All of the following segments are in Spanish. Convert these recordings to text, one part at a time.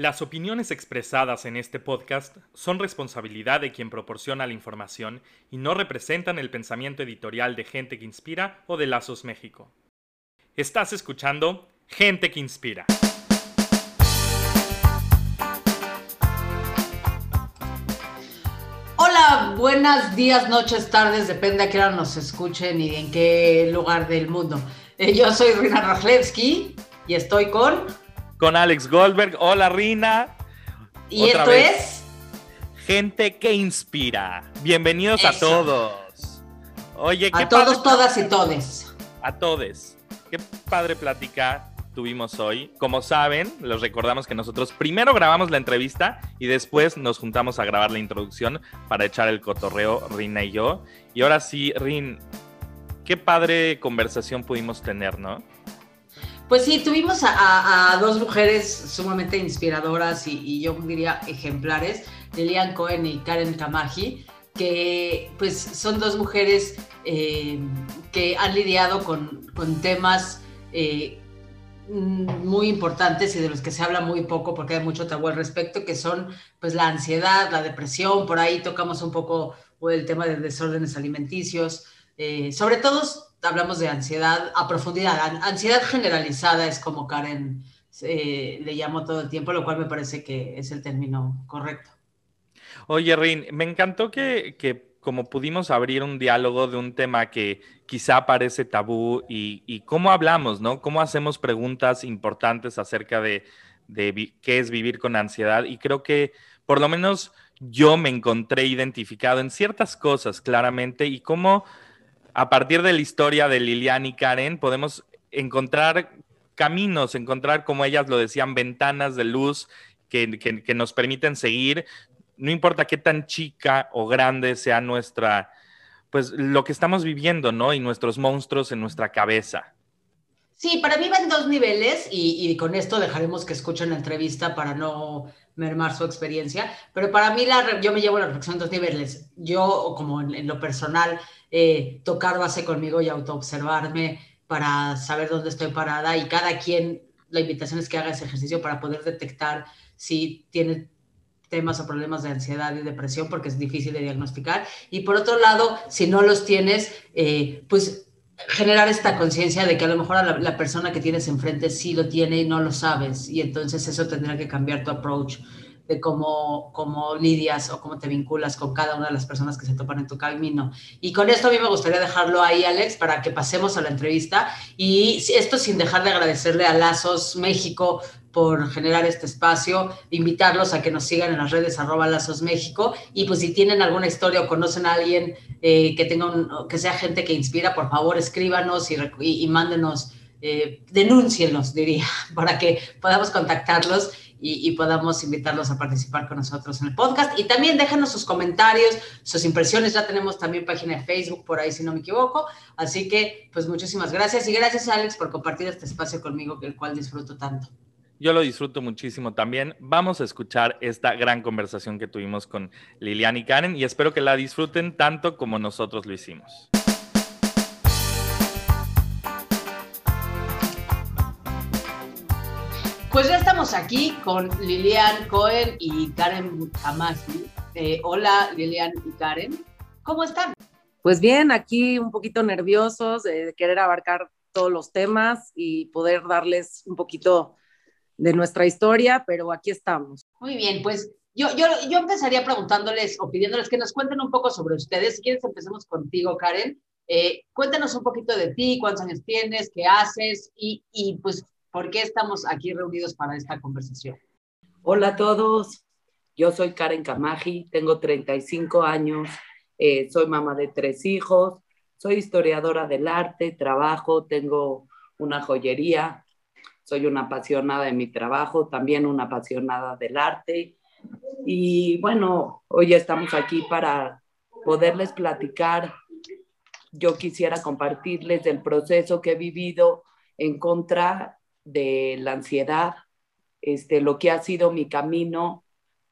Las opiniones expresadas en este podcast son responsabilidad de quien proporciona la información y no representan el pensamiento editorial de Gente que Inspira o de Lazos México. Estás escuchando Gente que Inspira. Hola, buenos días, noches, tardes, depende a qué hora nos escuchen y en qué lugar del mundo. Eh, yo soy Rina Rajlewski y estoy con con Alex Goldberg. Hola, Rina. ¿Y esto es? Gente que inspira. Bienvenidos a todos. Oye, qué A todos, todas y todes. A todes. Qué padre plática tuvimos hoy. Como saben, les recordamos que nosotros primero grabamos la entrevista y después nos juntamos a grabar la introducción para echar el cotorreo Rina y yo. Y ahora sí, Rin, qué padre conversación pudimos tener, ¿no? Pues sí, tuvimos a, dos mujeres sumamente inspiradoras y, yo diría ejemplares, Lilian Cohen y Karen Kamaji, que pues son dos mujeres eh, que han lidiado con, temas eh, muy importantes y de los que se habla muy poco porque hay mucho tabú al respecto, que son pues la ansiedad, la depresión, por ahí tocamos un poco el tema de desórdenes alimenticios, eh, sobre todo hablamos de ansiedad a profundidad. Ansiedad generalizada es como Karen eh, le llamo todo el tiempo, lo cual me parece que es el término correcto. Oye, Rin, me encantó que, que como pudimos abrir un diálogo de un tema que quizá parece tabú y, cómo hablamos, ¿no? Cómo hacemos preguntas importantes acerca de, de qué es vivir con ansiedad. Y creo que por lo menos yo me encontré identificado en ciertas cosas claramente y cómo a partir de la historia de Lilian y Karen, podemos encontrar caminos, encontrar, como ellas lo decían, ventanas de luz que, que, nos permiten seguir, no importa qué tan chica o grande sea nuestra, pues lo que estamos viviendo, ¿no? Y nuestros monstruos en nuestra cabeza. Sí, para mí va en dos niveles y, con esto dejaremos que escuchen la entrevista para no mermar su experiencia, pero para mí la, yo me llevo la reflexión en dos niveles. Yo, como en, lo personal, eh, tocar base conmigo y autoobservarme para saber dónde estoy parada y cada quien, la invitación es que haga ese ejercicio para poder detectar si tiene temas o problemas de ansiedad y depresión porque es difícil de diagnosticar. Y por otro lado, si no los tienes, eh, pues generar esta conciencia de que a lo mejor la, persona que tienes enfrente sí lo tiene y no lo sabes. Y entonces eso tendrá que cambiar tu approach de cómo, cómo lidias o cómo te vinculas con cada una de las personas que se topan en tu camino. Y con esto a mí me gustaría dejarlo ahí, Alex, para que pasemos a la entrevista. Y esto sin dejar de agradecerle a Lazos México por generar este espacio, invitarlos a que nos sigan en las redes arroba Lazos México y pues si tienen alguna historia o conocen a alguien eh, que tenga que sea gente que inspira, por favor escríbanos y, y, mándenos, eh, diría, para que podamos contactarlos y, podamos invitarlos a participar con nosotros en el podcast. Y también déjanos sus comentarios, sus impresiones. Ya tenemos también página de Facebook por ahí, si no me equivoco. Así que, pues muchísimas gracias. Y gracias, Alex, por compartir este espacio conmigo, el cual disfruto tanto. Yo lo disfruto muchísimo también. Vamos a escuchar esta gran conversación que tuvimos con Lilian y Karen y espero que la disfruten tanto como nosotros lo hicimos. Pues ya estamos aquí con Lilian Cohen y Karen Hamasi. Eh, hola Lilian y Karen, ¿cómo están? Pues bien, aquí un poquito nerviosos de querer abarcar todos los temas y poder darles un poquito de nuestra historia, pero aquí estamos. Muy bien, pues yo, yo, yo empezaría preguntándoles o pidiéndoles que nos cuenten un poco sobre ustedes. Si quieres, empecemos contigo, Karen. Eh, cuéntanos un poquito de ti, cuántos años tienes, qué haces y, y pues ¿Por qué estamos aquí reunidos para esta conversación? Hola a todos, yo soy Karen Kamaji, tengo 35 años, eh, soy mamá de tres hijos, soy historiadora del arte, trabajo, tengo una joyería, soy una apasionada de mi trabajo, también una apasionada del arte. Y bueno, hoy estamos aquí para poderles platicar. Yo quisiera compartirles el proceso que he vivido en contra de la ansiedad, este, lo que ha sido mi camino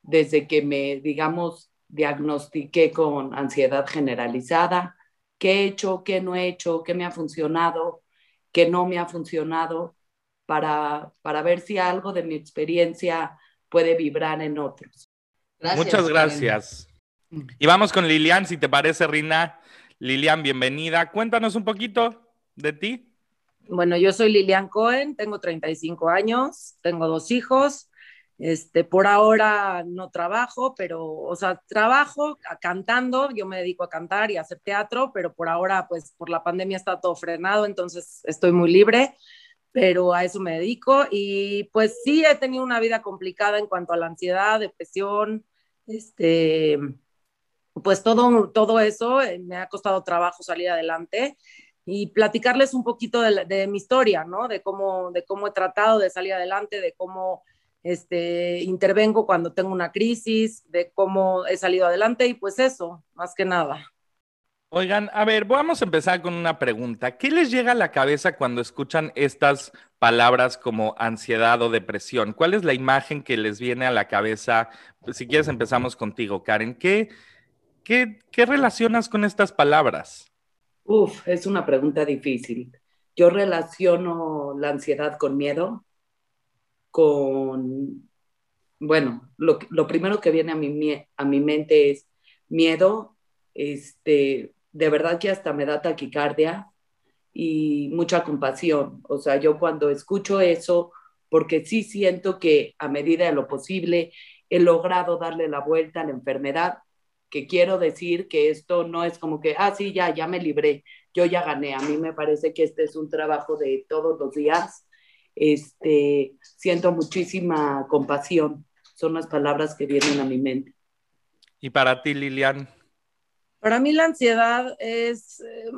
desde que me, digamos, diagnostiqué con ansiedad generalizada, qué he hecho, qué no he hecho, qué me ha funcionado, qué no me ha funcionado, para, para ver si algo de mi experiencia puede vibrar en otros. Muchas gracias. Y vamos con Lilian, si te parece, Rina. Lilian, bienvenida. Cuéntanos un poquito de ti. Bueno, yo soy Lilian Cohen, tengo 35 años, tengo dos hijos. Este, por ahora no trabajo, pero, o sea, trabajo cantando, yo me dedico a cantar y a hacer teatro, pero por ahora, pues por la pandemia está todo frenado, entonces estoy muy libre, pero a eso me dedico y pues sí he tenido una vida complicada en cuanto a la ansiedad, depresión, este, pues todo, todo eso eh, me ha costado trabajo salir adelante y platicarles un poquito de, de mi historia, ¿no? De cómo, de cómo he tratado de salir adelante, de cómo este, intervengo cuando tengo una crisis, de cómo he salido adelante y pues eso, más que nada. Oigan, a ver, vamos a empezar con una pregunta. ¿Qué les llega a la cabeza cuando escuchan estas palabras como ansiedad o depresión? ¿Cuál es la imagen que les viene a la cabeza? Si quieres empezamos contigo, Karen. ¿Qué, qué, qué relacionas con estas palabras? Uf, es una pregunta difícil. Yo relaciono la ansiedad con miedo, con, bueno, lo, lo primero que viene a mi, a mi mente es miedo, este, de verdad que hasta me da taquicardia y mucha compasión. O sea, yo cuando escucho eso, porque sí siento que a medida de lo posible he logrado darle la vuelta a la enfermedad, que quiero decir que esto no es como que, ah, sí, ya, ya me libré, yo ya gané. A mí me parece que este es un trabajo de todos los días este, siento muchísima compasión. Son las palabras que vienen a mi mente. ¿Y para ti, Lilian? Para mí la ansiedad es, eh,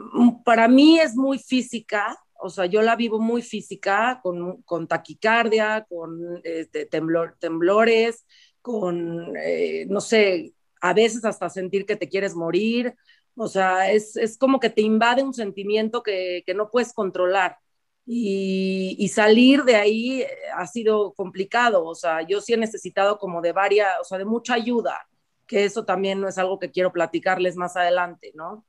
para mí es muy física, o sea, yo la vivo muy física, con, con taquicardia, con este, temblor, temblores, con, eh, no sé, a veces hasta sentir que te quieres morir, o sea, es, es como que te invade un sentimiento que, que no puedes controlar. Y, salir de ahí eh, ha sido complicado, o sea, yo sí he necesitado como de varias, o sea, de mucha ayuda, que eso también no es algo que quiero platicarles más adelante, ¿no?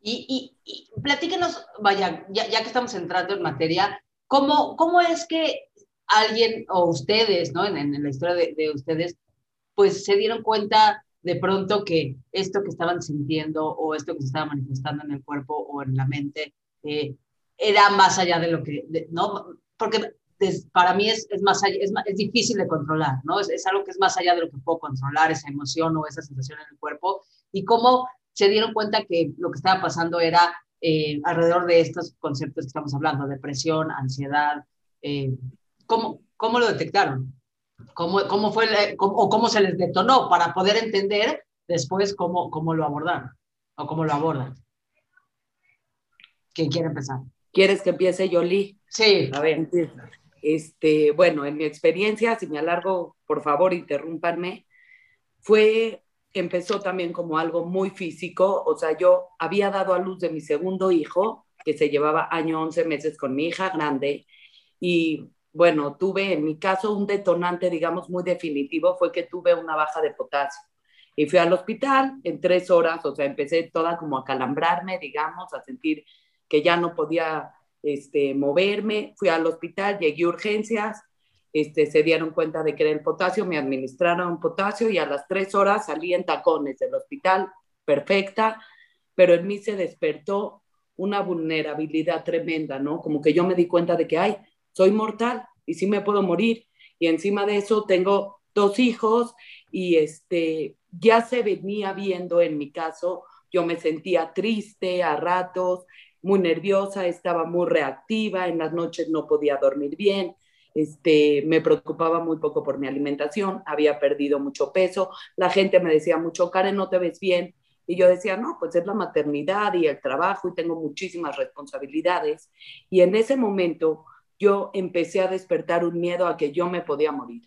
Y, y, platíquenos, vaya, ya, que estamos entrando en materia, ¿cómo, cómo es que alguien o ustedes, ¿no? En, la historia de, de, ustedes, pues se dieron cuenta de pronto que esto que estaban sintiendo o esto que se estaba manifestando en el cuerpo o en la mente, eh, era más allá de lo que, ¿no? Porque para mí es, es más allá, es, es, difícil de controlar, ¿no? Es, es, algo que es más allá de lo que puedo controlar, esa emoción o esa sensación en el cuerpo. Y cómo se dieron cuenta que lo que estaba pasando era eh, alrededor de estos conceptos que estamos hablando, depresión, ansiedad. Eh, ¿cómo, ¿Cómo lo detectaron? ¿Cómo, cómo fue, o cómo se les detonó para poder entender después cómo, cómo lo abordaron o cómo lo abordan? ¿Quién quiere empezar? ¿Quieres que empiece Yoli? Sí. A ver, este, bueno, en mi experiencia, si me alargo, por favor, interrúmpanme, fue, empezó también como algo muy físico, o sea, yo había dado a luz de mi segundo hijo, que se llevaba año 11 meses con mi hija grande, y bueno, tuve en mi caso un detonante, digamos, muy definitivo, fue que tuve una baja de potasio. Y fui al hospital en tres horas, o sea, empecé toda como a calambrarme, digamos, a sentir que ya no podía este, moverme, fui al hospital, llegué a urgencias, este, se dieron cuenta de que era el potasio, me administraron potasio y a las tres horas salí en tacones del hospital, perfecta, pero en mí se despertó una vulnerabilidad tremenda, ¿no? Como que yo me di cuenta de que, ay, soy mortal y sí me puedo morir. Y encima de eso tengo dos hijos y este, ya se venía viendo en mi caso, yo me sentía triste a ratos, muy nerviosa, estaba muy reactiva, en las noches no podía dormir bien, este, me preocupaba muy poco por mi alimentación, había perdido mucho peso, la gente me decía mucho, Karen, no te ves bien, y yo decía, no, pues es la maternidad y el trabajo y tengo muchísimas responsabilidades. Y en ese momento yo empecé a despertar un miedo a que yo me podía morir.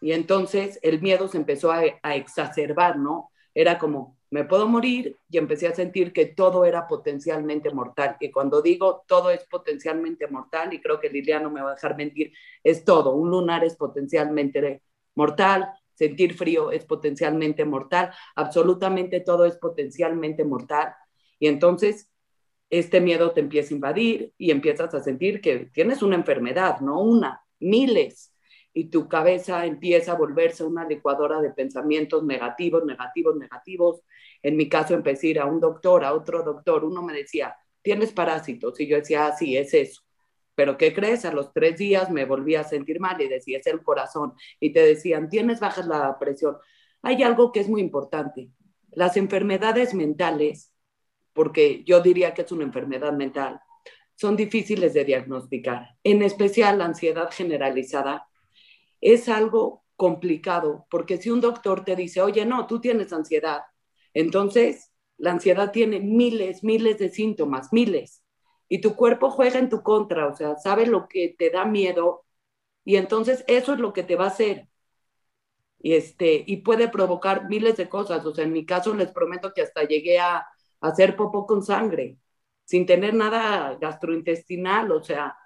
Y entonces el miedo se empezó a, a exacerbar, ¿no? Era como, me puedo morir y empecé a sentir que todo era potencialmente mortal. Y cuando digo todo es potencialmente mortal, y creo que Liliana me va a dejar mentir, es todo. Un lunar es potencialmente mortal, sentir frío es potencialmente mortal, absolutamente todo es potencialmente mortal. Y entonces este miedo te empieza a invadir y empiezas a sentir que tienes una enfermedad, no una, miles. Y tu cabeza empieza a volverse una licuadora de pensamientos negativos, negativos, negativos. En mi caso empecé a ir a un doctor, a otro doctor. Uno me decía, tienes parásitos. Y yo decía, ah, sí, es eso. Pero ¿qué crees? A los tres días me volví a sentir mal y decía, es el corazón. Y te decían, tienes bajas la presión. Hay algo que es muy importante. Las enfermedades mentales, porque yo diría que es una enfermedad mental, son difíciles de diagnosticar. En especial la ansiedad generalizada es algo complicado, porque si un doctor te dice, oye, no, tú tienes ansiedad, entonces la ansiedad tiene miles, miles de síntomas, miles y tu cuerpo juega en tu contra, o sea, sabe lo que te da miedo y entonces eso es lo que te va a hacer. Y, este, y puede provocar miles de cosas. O sea, en mi caso les prometo que hasta llegué a, hacer popó con sangre, sin tener nada gastrointestinal. O sea,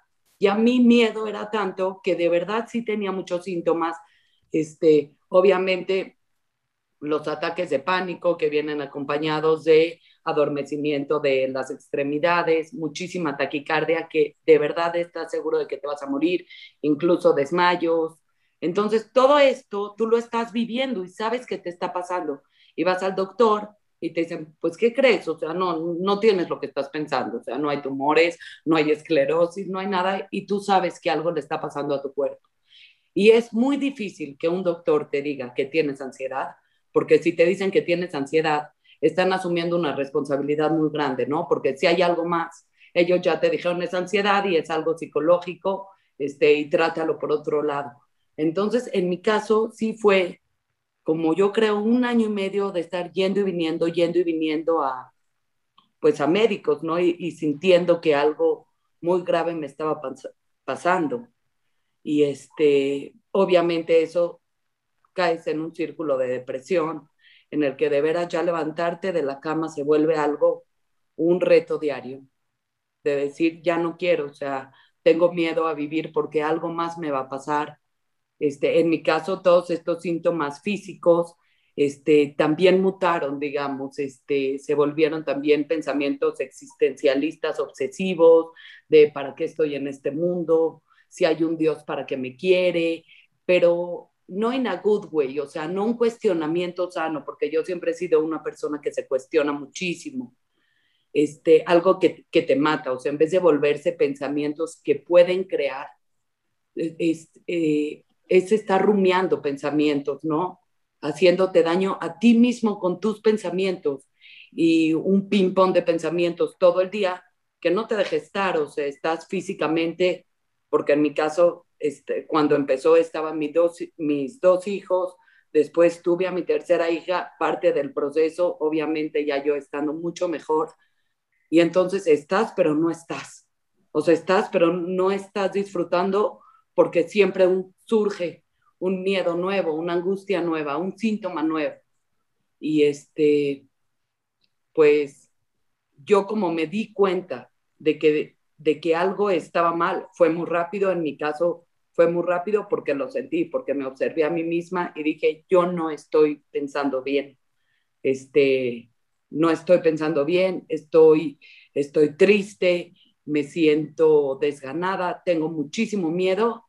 ya mi miedo era tanto que de verdad sí tenía muchos síntomas. Este, obviamente, los ataques de pánico que vienen acompañados de adormecimiento de las extremidades, muchísima taquicardia que de verdad estás seguro de que te vas a morir, incluso desmayos. Entonces, todo esto tú lo estás viviendo y sabes que te está pasando. Y vas al doctor y te dicen, pues, ¿qué crees? O sea, no, no tienes lo que estás pensando. O sea, no hay tumores, no hay esclerosis, no hay nada. Y tú sabes que algo le está pasando a tu cuerpo. Y es muy difícil que un doctor te diga que tienes ansiedad, porque si te dicen que tienes ansiedad, están asumiendo una responsabilidad muy grande, ¿no? Porque si hay algo más, ellos ya te dijeron es ansiedad y es algo psicológico, este, y trátalo por otro lado. Entonces, en mi caso, sí fue como yo creo un año y medio de estar yendo y viniendo, yendo y viniendo a, pues a médicos, ¿no? Y, sintiendo que algo muy grave me estaba pasando. Y este, obviamente eso caes en un círculo de depresión, en el que de veras ya levantarte de la cama se vuelve algo, un reto diario, de decir, ya no quiero, o sea, tengo miedo a vivir porque algo más me va a pasar. Este, en mi caso, todos estos síntomas físicos este, también mutaron, digamos, este, se volvieron también pensamientos existencialistas obsesivos de para qué estoy en este mundo, si hay un Dios para que me quiere, pero no en a good way, o sea, no un cuestionamiento sano, porque yo siempre he sido una persona que se cuestiona muchísimo, este, algo que, te mata, o sea, en vez de volverse pensamientos que pueden crear, es, eh, es estar rumiando pensamientos, ¿no? Haciéndote daño a ti mismo con tus pensamientos y un ping-pong de pensamientos todo el día que no te deje estar, o sea, estás físicamente, porque en mi caso este, cuando empezó estaban mis dos, mis dos hijos, después tuve a mi tercera hija, parte del proceso, obviamente ya yo estando mucho mejor. Y entonces estás, pero no estás. O sea, estás, pero no estás disfrutando porque siempre surge un miedo nuevo, una angustia nueva, un síntoma nuevo. Y este, pues yo como me di cuenta de que, de que algo estaba mal, fue muy rápido, en mi caso fue muy rápido porque lo sentí, porque me observé a mí misma y dije, yo no estoy pensando bien, este, no estoy pensando bien, estoy, estoy triste, me siento desganada, tengo muchísimo miedo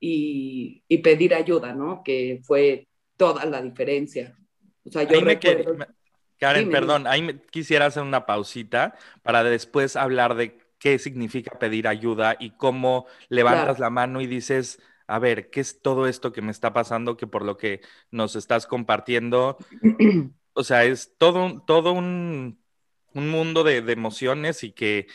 y, y pedir ayuda, ¿no? Que fue toda la diferencia. O sea, yo recuerdo... Karen, perdón, ahí me quisiera hacer una pausita para después hablar de qué significa pedir ayuda y cómo levantas la mano y dices, a ver, ¿qué es todo esto que me está pasando que por lo que nos estás compartiendo? o sea, es todo, todo un, mundo de, emociones y que,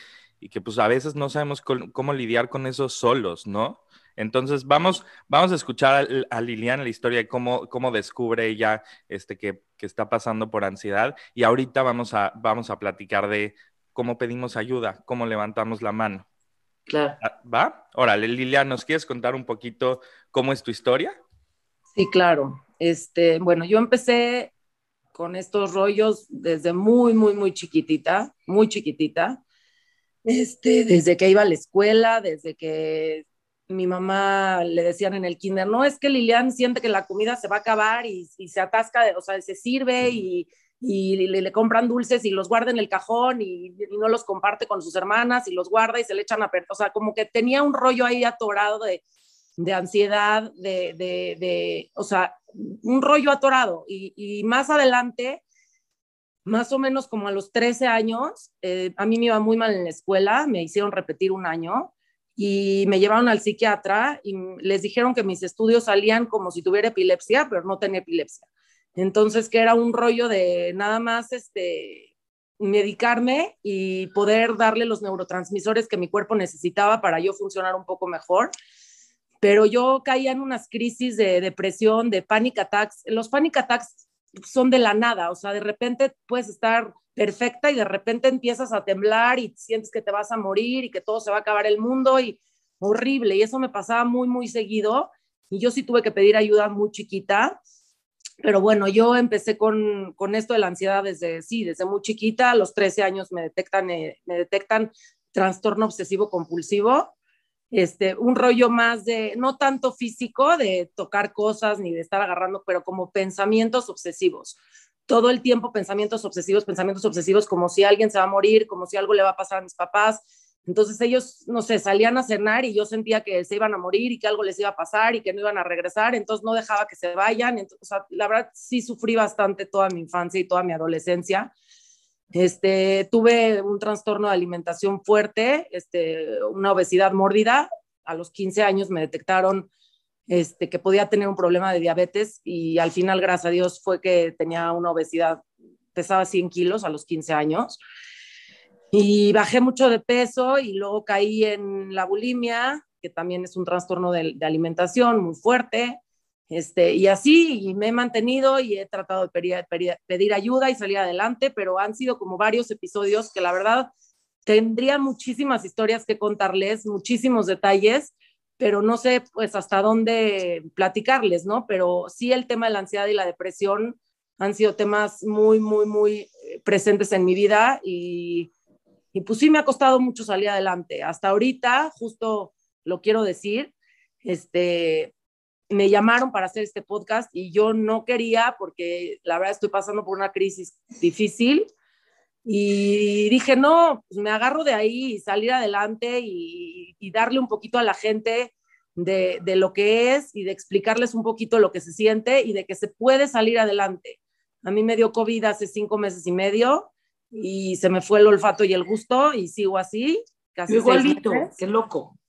y que pues a veces no sabemos cómo lidiar con eso solos, ¿no? Entonces vamos, vamos a escuchar a, Liliana la historia de cómo, cómo descubre ella este, que, que, está pasando por ansiedad y ahorita vamos a, vamos a platicar de cómo pedimos ayuda, cómo levantamos la mano. Claro. Ah, ¿Va? Órale, Liliana, ¿nos quieres contar un poquito cómo es tu historia? Sí, claro. Este, bueno, yo empecé con estos rollos desde muy, muy, muy chiquitita, muy chiquitita. Este, desde que iba a la escuela, desde que mi mamá le decían en el kinder, no, es que Lilian siente que la comida se va a acabar y, se atasca, o sea, se sirve y, le, compran dulces y los guarda en el cajón y, no los comparte con sus hermanas y los guarda y se le echan a perder. O sea, como que tenía un rollo ahí atorado de, ansiedad, de, o sea, un rollo atorado. Y, más adelante, más o menos como a los 13 años, eh, a mí me iba muy mal en la escuela, me hicieron repetir un año y me llevaron al psiquiatra y les dijeron que mis estudios salían como si tuviera epilepsia, pero no tenía epilepsia. Entonces, que era un rollo de nada más este, medicarme y poder darle los neurotransmisores que mi cuerpo necesitaba para yo funcionar un poco mejor. Pero yo caía en unas crisis de depresión, de panic attacks. Los panic attacks son de la nada, o sea, de repente puedes estar perfecta y de repente empiezas a temblar y sientes que te vas a morir y que todo se va a acabar el mundo y horrible. Y eso me pasaba muy, muy seguido. Y yo sí tuve que pedir ayuda muy chiquita. Pero bueno, yo empecé con, con esto de la ansiedad desde, sí, desde muy chiquita. A los 13 años me detectan, eh, me detectan trastorno obsesivo compulsivo. Este, un rollo más de, no tanto físico, de tocar cosas ni de estar agarrando, pero como pensamientos obsesivos todo el tiempo pensamientos obsesivos, pensamientos obsesivos como si alguien se va a morir, como si algo le va a pasar a mis papás. Entonces ellos, no sé, salían a cenar y yo sentía que se iban a morir y que algo les iba a pasar y que no iban a regresar, entonces no dejaba que se vayan. Entonces, la verdad sí sufrí bastante toda mi infancia y toda mi adolescencia. Este, tuve un trastorno de alimentación fuerte, este, una obesidad mórbida. A los 15 años me detectaron este, que podía tener un problema de diabetes y al final, gracias a Dios, fue que tenía una obesidad, pesaba 100 kilos a los 15 años. Y bajé mucho de peso y luego caí en la bulimia, que también es un trastorno de, alimentación muy fuerte. Este, y así, y me he mantenido y he tratado de pedir, pedir, ayuda y salir adelante, pero han sido como varios episodios que la verdad tendría muchísimas historias que contarles, muchísimos detalles, pero no sé pues hasta dónde platicarles, ¿no? Pero sí el tema de la ansiedad y la depresión han sido temas muy, muy, muy presentes en mi vida y, y pues sí me ha costado mucho salir adelante. Hasta ahorita, justo lo quiero decir, este, me llamaron para hacer este podcast y yo no quería porque la verdad estoy pasando por una crisis difícil y dije, no, pues me agarro de ahí y salir adelante y, y darle un poquito a la gente de, de, lo que es y de explicarles un poquito lo que se siente y de que se puede salir adelante. A mí me dio COVID hace cinco meses y medio y se me fue el olfato y el gusto y sigo así. Casi Igualito, qué loco.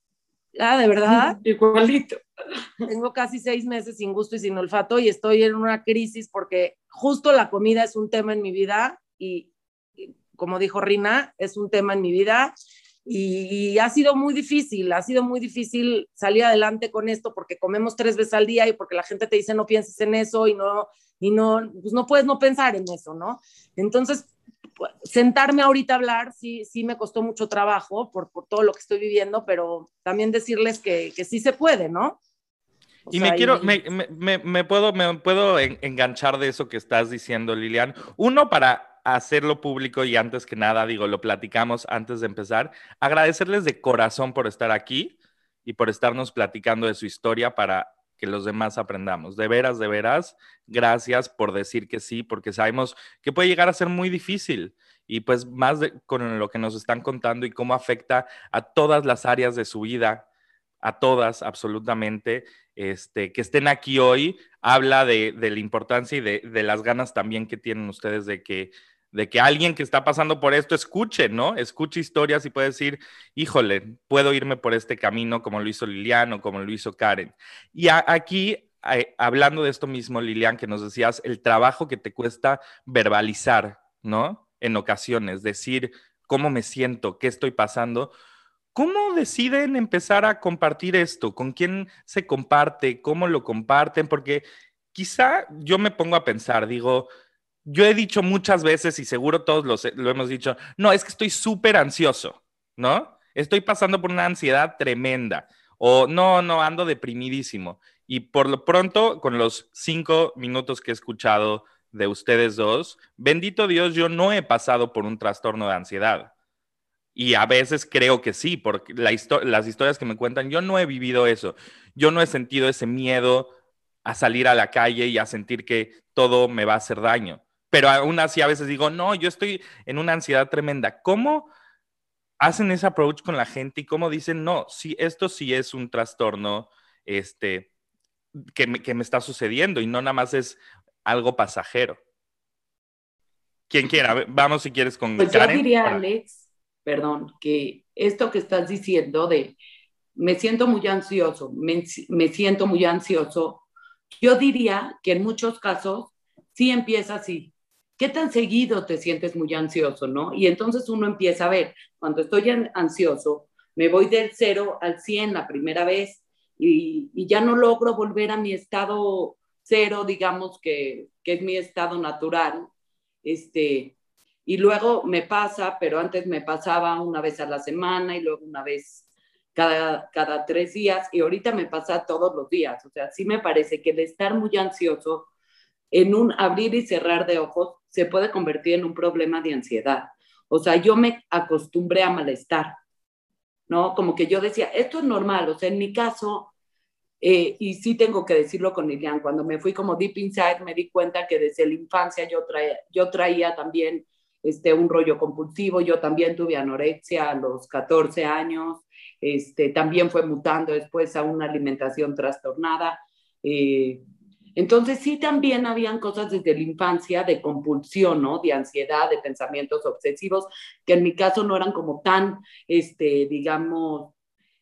Ah, de verdad. Igualito. Tengo casi seis meses sin gusto y sin olfato y estoy en una crisis porque justo la comida es un tema en mi vida y, como dijo Rina, es un tema en mi vida y, ha sido muy difícil, ha sido muy difícil salir adelante con esto porque comemos tres veces al día y porque la gente te dice no pienses en eso y no, y no, pues no puedes no pensar en eso, ¿no? Entonces, sentarme ahorita a hablar sí, sí me costó mucho trabajo por, por todo lo que estoy viviendo, pero también decirles que, que sí se puede, ¿no? y me quiero, me, me, me, puedo, me puedo enganchar de eso que estás diciendo, Lilian. Uno, para hacerlo público y antes que nada, digo, lo platicamos antes de empezar, agradecerles de corazón por estar aquí y por estarnos platicando de su historia para que los demás aprendamos. De veras, de veras, gracias por decir que sí, porque sabemos que puede llegar a ser muy difícil y pues más con lo que nos están contando y cómo afecta a todas las áreas de su vida, a todas absolutamente, este, que estén aquí hoy, habla de, la importancia y de, de, las ganas también que tienen ustedes de que de que alguien que está pasando por esto escuche, ¿no? Escuche historias y puede decir, híjole, puedo irme por este camino como lo hizo Liliano, como lo hizo Karen. Y aquí, eh, hablando de esto mismo, Lilian, que nos decías, el trabajo que te cuesta verbalizar, ¿no? En ocasiones, decir cómo me siento, qué estoy pasando. ¿Cómo deciden empezar a compartir esto? ¿Con quién se comparte? ¿Cómo lo comparten? Porque quizá yo me pongo a pensar, digo, yo he dicho muchas veces y seguro todos lo hemos dicho, no, es que estoy súper ansioso, ¿no? Estoy pasando por una ansiedad tremenda o no, no, ando deprimidísimo. Y por lo pronto, con los cinco minutos que he escuchado de ustedes dos, bendito Dios, yo no he pasado por un trastorno de ansiedad. Y a veces creo que sí, porque las historias que me cuentan, yo no he vivido eso. Yo no he sentido ese miedo a salir a la calle y a sentir que todo me va a hacer daño pero aún así a veces digo, no, yo estoy en una ansiedad tremenda. ¿Cómo hacen ese approach con la gente y cómo dicen, no, sí, esto sí es un trastorno este, que, me, está sucediendo y no nada más es algo pasajero. Quien quiera, vamos si quieres con pues Yo diría, Alex, perdón, que esto que estás diciendo de me siento muy ansioso, me, me siento muy ansioso, yo diría que en muchos casos sí empieza así. ¿Qué tan seguido te sientes muy ansioso, no? Y entonces uno empieza a ver, cuando estoy ansioso, me voy del 0 al 100 la primera vez y, ya no logro volver a mi estado cero, digamos que, que, es mi estado natural. Este, y luego me pasa, pero antes me pasaba una vez a la semana y luego una vez cada, cada tres días y ahorita me pasa todos los días. O sea, sí me parece que el estar muy ansioso en un abrir y cerrar de ojos se puede convertir en un problema de ansiedad. O sea, yo me acostumbré a malestar, ¿no? Como que yo decía, esto es normal, o sea, en mi caso, eh, y sí tengo que decirlo con Lilian, cuando me fui como deep inside me di cuenta que desde la infancia yo traía, yo traía también este, un rollo compulsivo, yo también tuve anorexia a los 14 años, este, también fue mutando después a una alimentación trastornada. Eh, entonces sí también habían cosas desde la infancia de compulsión, ¿no? De ansiedad, de pensamientos obsesivos, que en mi caso no eran como tan, este, digamos,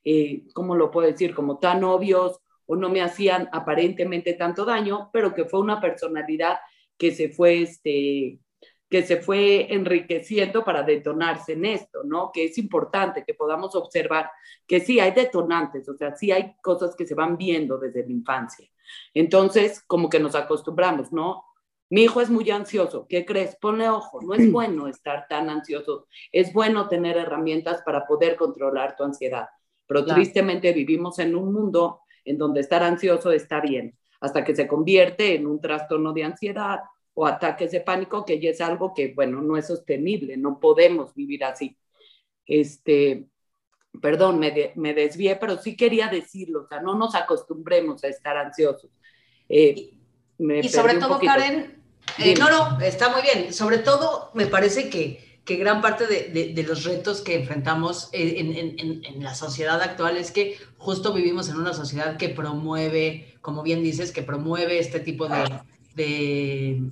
eh, ¿cómo lo puedo decir? Como tan obvios o no me hacían aparentemente tanto daño, pero que fue una personalidad que se fue, este, que se fue enriqueciendo para detonarse en esto, ¿no? Que es importante que podamos observar que sí hay detonantes, o sea, sí hay cosas que se van viendo desde la infancia. Entonces, como que nos acostumbramos, ¿no? Mi hijo es muy ansioso, ¿qué crees? Ponle ojo, no es bueno estar tan ansioso, es bueno tener herramientas para poder controlar tu ansiedad, pero tristemente vivimos en un mundo en donde estar ansioso está bien, hasta que se convierte en un trastorno de ansiedad o ataques de pánico, que ya es algo que, bueno, no es sostenible, no podemos vivir así. Este, perdón, me, me desvié, pero sí quería decirlo, o sea, no nos acostumbremos a estar ansiosos. Eh, y sobre todo, Karen, eh, no, no, está muy bien. Sobre todo, me parece que, que gran parte de, de, los retos que enfrentamos en, en, en, la sociedad actual es que justo vivimos en una sociedad que promueve, como bien dices, que promueve este tipo de, de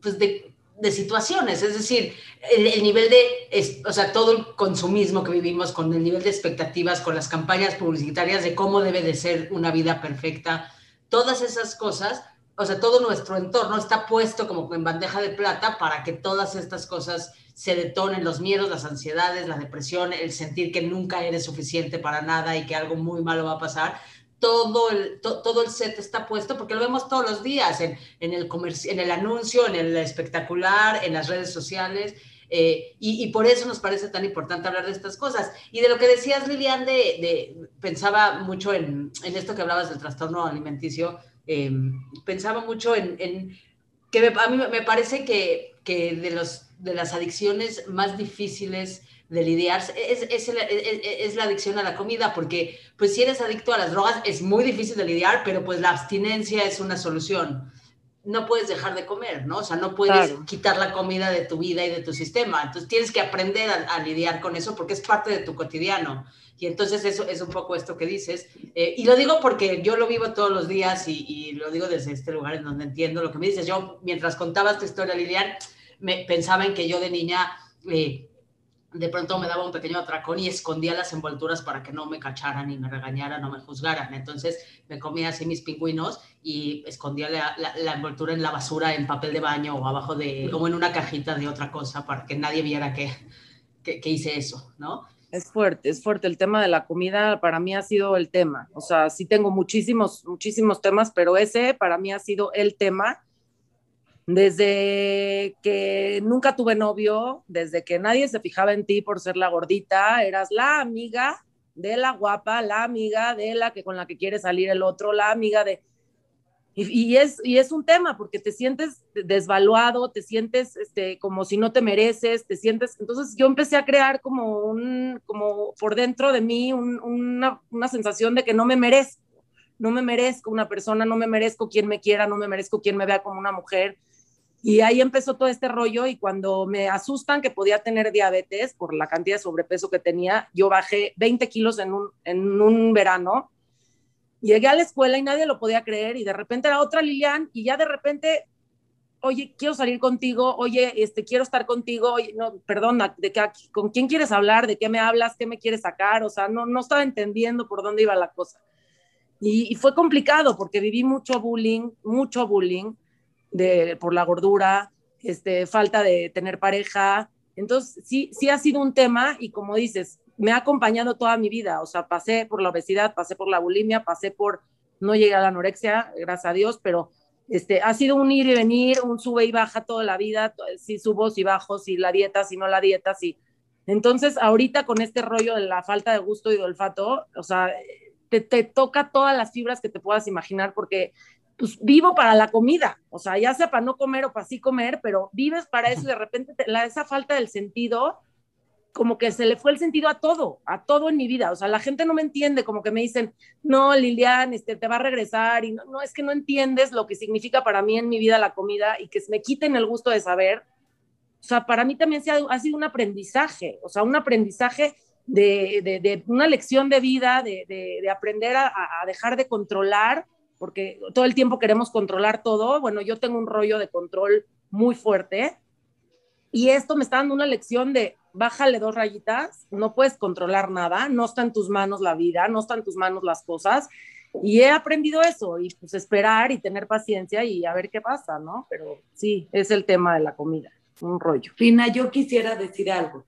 pues de, de situaciones, es decir, el, nivel de, o sea, todo el consumismo que vivimos con el nivel de expectativas, con las campañas publicitarias de cómo debe de ser una vida perfecta, todas esas cosas, o sea, todo nuestro entorno está puesto como en bandeja de plata para que todas estas cosas se detonen, los miedos, las ansiedades, la depresión, el sentir que nunca eres suficiente para nada y que algo muy malo va a pasar, todo el, todo el set está puesto, porque lo vemos todos los días en, en el, en el anuncio, en el espectacular, en las redes sociales. Eh, y, por eso nos parece tan importante hablar de estas cosas. Y de lo que decías, Lilian, de, pensaba mucho en, en, esto que hablabas del trastorno alimenticio, eh, pensaba mucho en que a mí me parece que, que de, los, de las adicciones más difíciles de lidiar, es, es, es, la adicción a la comida, porque pues si eres adicto a las drogas es muy difícil de lidiar, pero pues la abstinencia es una solución. No puedes dejar de comer, ¿no? O sea, no puedes quitar la comida de tu vida y de tu sistema. Entonces tienes que aprender a, lidiar con eso porque es parte de tu cotidiano. Y entonces eso es un poco esto que dices. Eh, y lo digo porque yo lo vivo todos los días y, y, lo digo desde este lugar en donde entiendo lo que me dices. Yo, mientras contabas tu historia, Lilian, me pensaba en que yo de niña... Eh, de pronto me daba un pequeño atracón y escondía las envolturas para que no me cacharan y me regañaran, no me juzgaran. Entonces me comía así mis pingüinos y escondía la, envoltura en la basura, en papel de baño o abajo de, como en una cajita de otra cosa para que nadie viera que, que, hice eso, ¿no? Es fuerte, es fuerte. El tema de la comida para mí ha sido el tema. O sea, sí tengo muchísimos, muchísimos temas, pero ese para mí ha sido el tema desde que nunca tuve novio, desde que nadie se fijaba en ti por ser la gordita, eras la amiga de la guapa, la amiga de la que con la que quiere salir el otro, la amiga de... Y, es, y es un tema porque te sientes desvaluado, te sientes este, como si no te mereces, te sientes... Entonces yo empecé a crear como un, como por dentro de mí una, una sensación de que no me merezco, no me merezco una persona, no me merezco quien me quiera, no me merezco quien me vea como una mujer, y ahí empezó todo este rollo y cuando me asustan que podía tener diabetes por la cantidad de sobrepeso que tenía, yo bajé 20 kilos en un, en un verano Llegué a la escuela y nadie lo podía creer y de repente era otra Lilian y ya de repente, oye, quiero salir contigo, oye, este, quiero estar contigo, oye, no, perdón, ¿de qué, ¿con quién quieres hablar? ¿De qué me hablas? ¿Qué me quieres sacar? O sea, no, no estaba entendiendo por dónde iba la cosa. Y, y fue complicado porque viví mucho bullying, mucho bullying por la gordura, este, falta de tener pareja. Entonces, sí, sí ha sido un tema y como dices, me ha acompañado toda mi vida. O sea, pasé por la obesidad, pasé por la bulimia, pasé por, no llegué a la anorexia, gracias a Dios, pero este, ha sido un ir y venir, un sube y baja toda la vida, si subo, si bajo, si la dieta, si no la dieta, si... Entonces, ahorita con este rollo de la falta de gusto y de olfato, o sea, te, te toca todas las fibras que te puedas imaginar porque pues vivo para la comida, o sea, ya sea para no comer o para sí comer, pero vives para eso y de repente la, esa falta del sentido, como que se le fue el sentido a todo, a todo en mi vida, o sea, la gente no me entiende, como que me dicen, no, Lilian, este, te va a regresar, y no, no, es que no entiendes lo que significa para mí en mi vida la comida y que me quiten el gusto de saber, o sea, para mí también ha, ha sido un aprendizaje, o sea, un aprendizaje de, de, una lección de vida, de, de aprender a dejar de controlar porque todo el tiempo queremos controlar todo. Bueno, yo tengo un rollo de control muy fuerte y esto me está dando una lección de bájale dos rayitas, no puedes controlar nada, no está en tus manos la vida, no está en tus manos las cosas. Y he aprendido eso y pues esperar y tener paciencia y a ver qué pasa, ¿no? Pero sí, es el tema de la comida, un rollo. Fina, yo quisiera decir algo.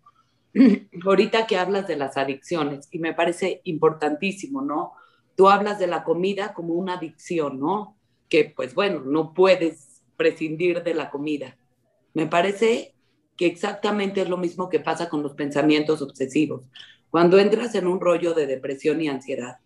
Ahorita que hablas de las adicciones y me parece importantísimo, ¿no? Tú hablas de la comida como una adicción, ¿no? Que pues bueno, no puedes prescindir de la comida. Me parece que exactamente es lo mismo que pasa con los pensamientos obsesivos. Cuando entras en un rollo de depresión y ansiedad,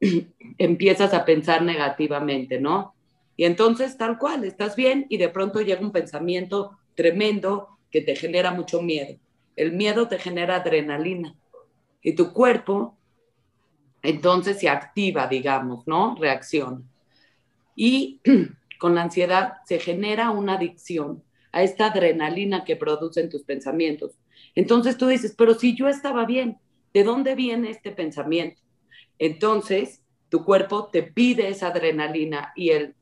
empiezas a pensar negativamente, ¿no? Y entonces tal cual, estás bien y de pronto llega un pensamiento tremendo que te genera mucho miedo. El miedo te genera adrenalina y tu cuerpo entonces se activa, digamos, ¿no? Reacción. Y con la ansiedad se genera una adicción a esta adrenalina que producen tus pensamientos. Entonces tú dices, pero si yo estaba bien, ¿de dónde viene este pensamiento? Entonces tu cuerpo te pide esa adrenalina y el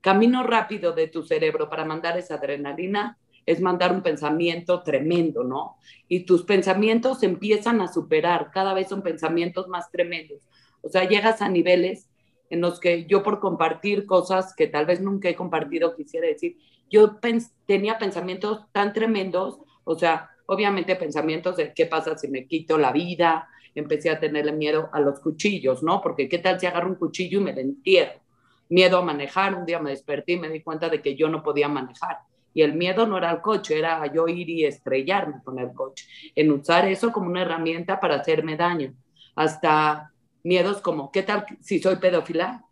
camino rápido de tu cerebro para mandar esa adrenalina es mandar un pensamiento tremendo, ¿no? Y tus pensamientos empiezan a superar, cada vez son pensamientos más tremendos. O sea, llegas a niveles en los que yo por compartir cosas que tal vez nunca he compartido, quisiera decir, yo tenía pensamientos tan tremendos, o sea, obviamente pensamientos de qué pasa si me quito la vida, empecé a tenerle miedo a los cuchillos, ¿no? Porque qué tal si agarro un cuchillo y me lo entierro. Miedo a manejar, un día me desperté y me di cuenta de que yo no podía manejar y el miedo no era el coche, era yo ir y estrellarme con el coche, en usar eso como una herramienta para hacerme daño. Hasta miedos como, ¿qué tal si soy pedófila?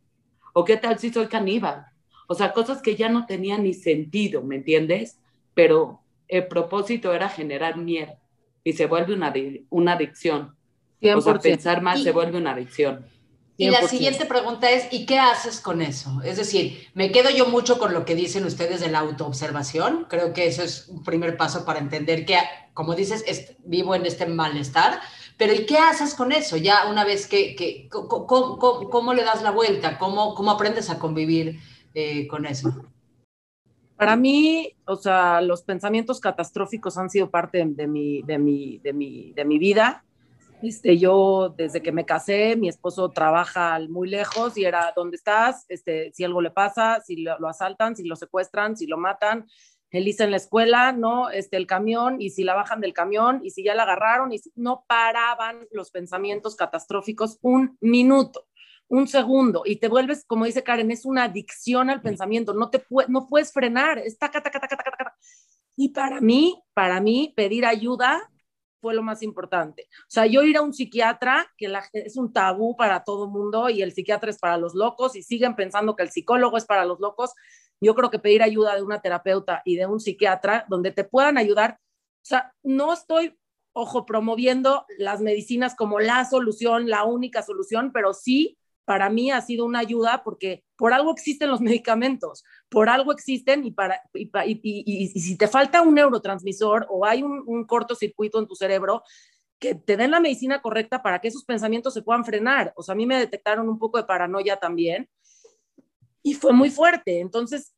¿O qué tal si soy caníbal? O sea, cosas que ya no tenían ni sentido, ¿me entiendes? Pero el propósito era generar miedo y se vuelve una, una adicción. O sea, pensar más se vuelve una adicción. Y la siguiente pregunta es, ¿y qué haces con eso? Es decir, me quedo yo mucho con lo que dicen ustedes de la autoobservación. Creo que eso es un primer paso para entender que, como dices, vivo en este malestar. Pero ¿y qué haces con eso? Ya una vez que, que ¿cómo, le das la vuelta? ¿Cómo, cómo aprendes a convivir eh, con eso? Para mí, o sea, los pensamientos catastróficos han sido parte de mi, de mi, de mi, de mi vida este, yo desde que me casé, mi esposo trabaja muy lejos y era, ¿dónde estás? Este, si algo le pasa, si lo, asaltan, si lo secuestran, si lo matan. Elisa en la escuela, ¿no? Este, el camión, y si la bajan del camión, y si ya la agarraron, y no paraban los pensamientos catastróficos un minuto, un segundo, y te vuelves, como dice Karen, es una adicción al pensamiento, no, te no puedes frenar, está Y para mí, para mí, pedir ayuda fue lo más importante. O sea, yo ir a un psiquiatra, que es un tabú para todo mundo y el psiquiatra es para los locos y siguen pensando que el psicólogo es para los locos. Yo creo que pedir ayuda de una terapeuta y de un psiquiatra donde te puedan ayudar. O sea, no estoy, ojo, promoviendo las medicinas como la solución, la única solución, pero sí para mí ha sido una ayuda porque por algo existen los medicamentos, por algo existen y, para, y, si te falta un neurotransmisor o hay un, cortocircuito en tu cerebro, que te den la medicina correcta para que esos pensamientos se puedan frenar. O sea, a mí me detectaron un poco de paranoia también y fue muy fuerte. Entonces,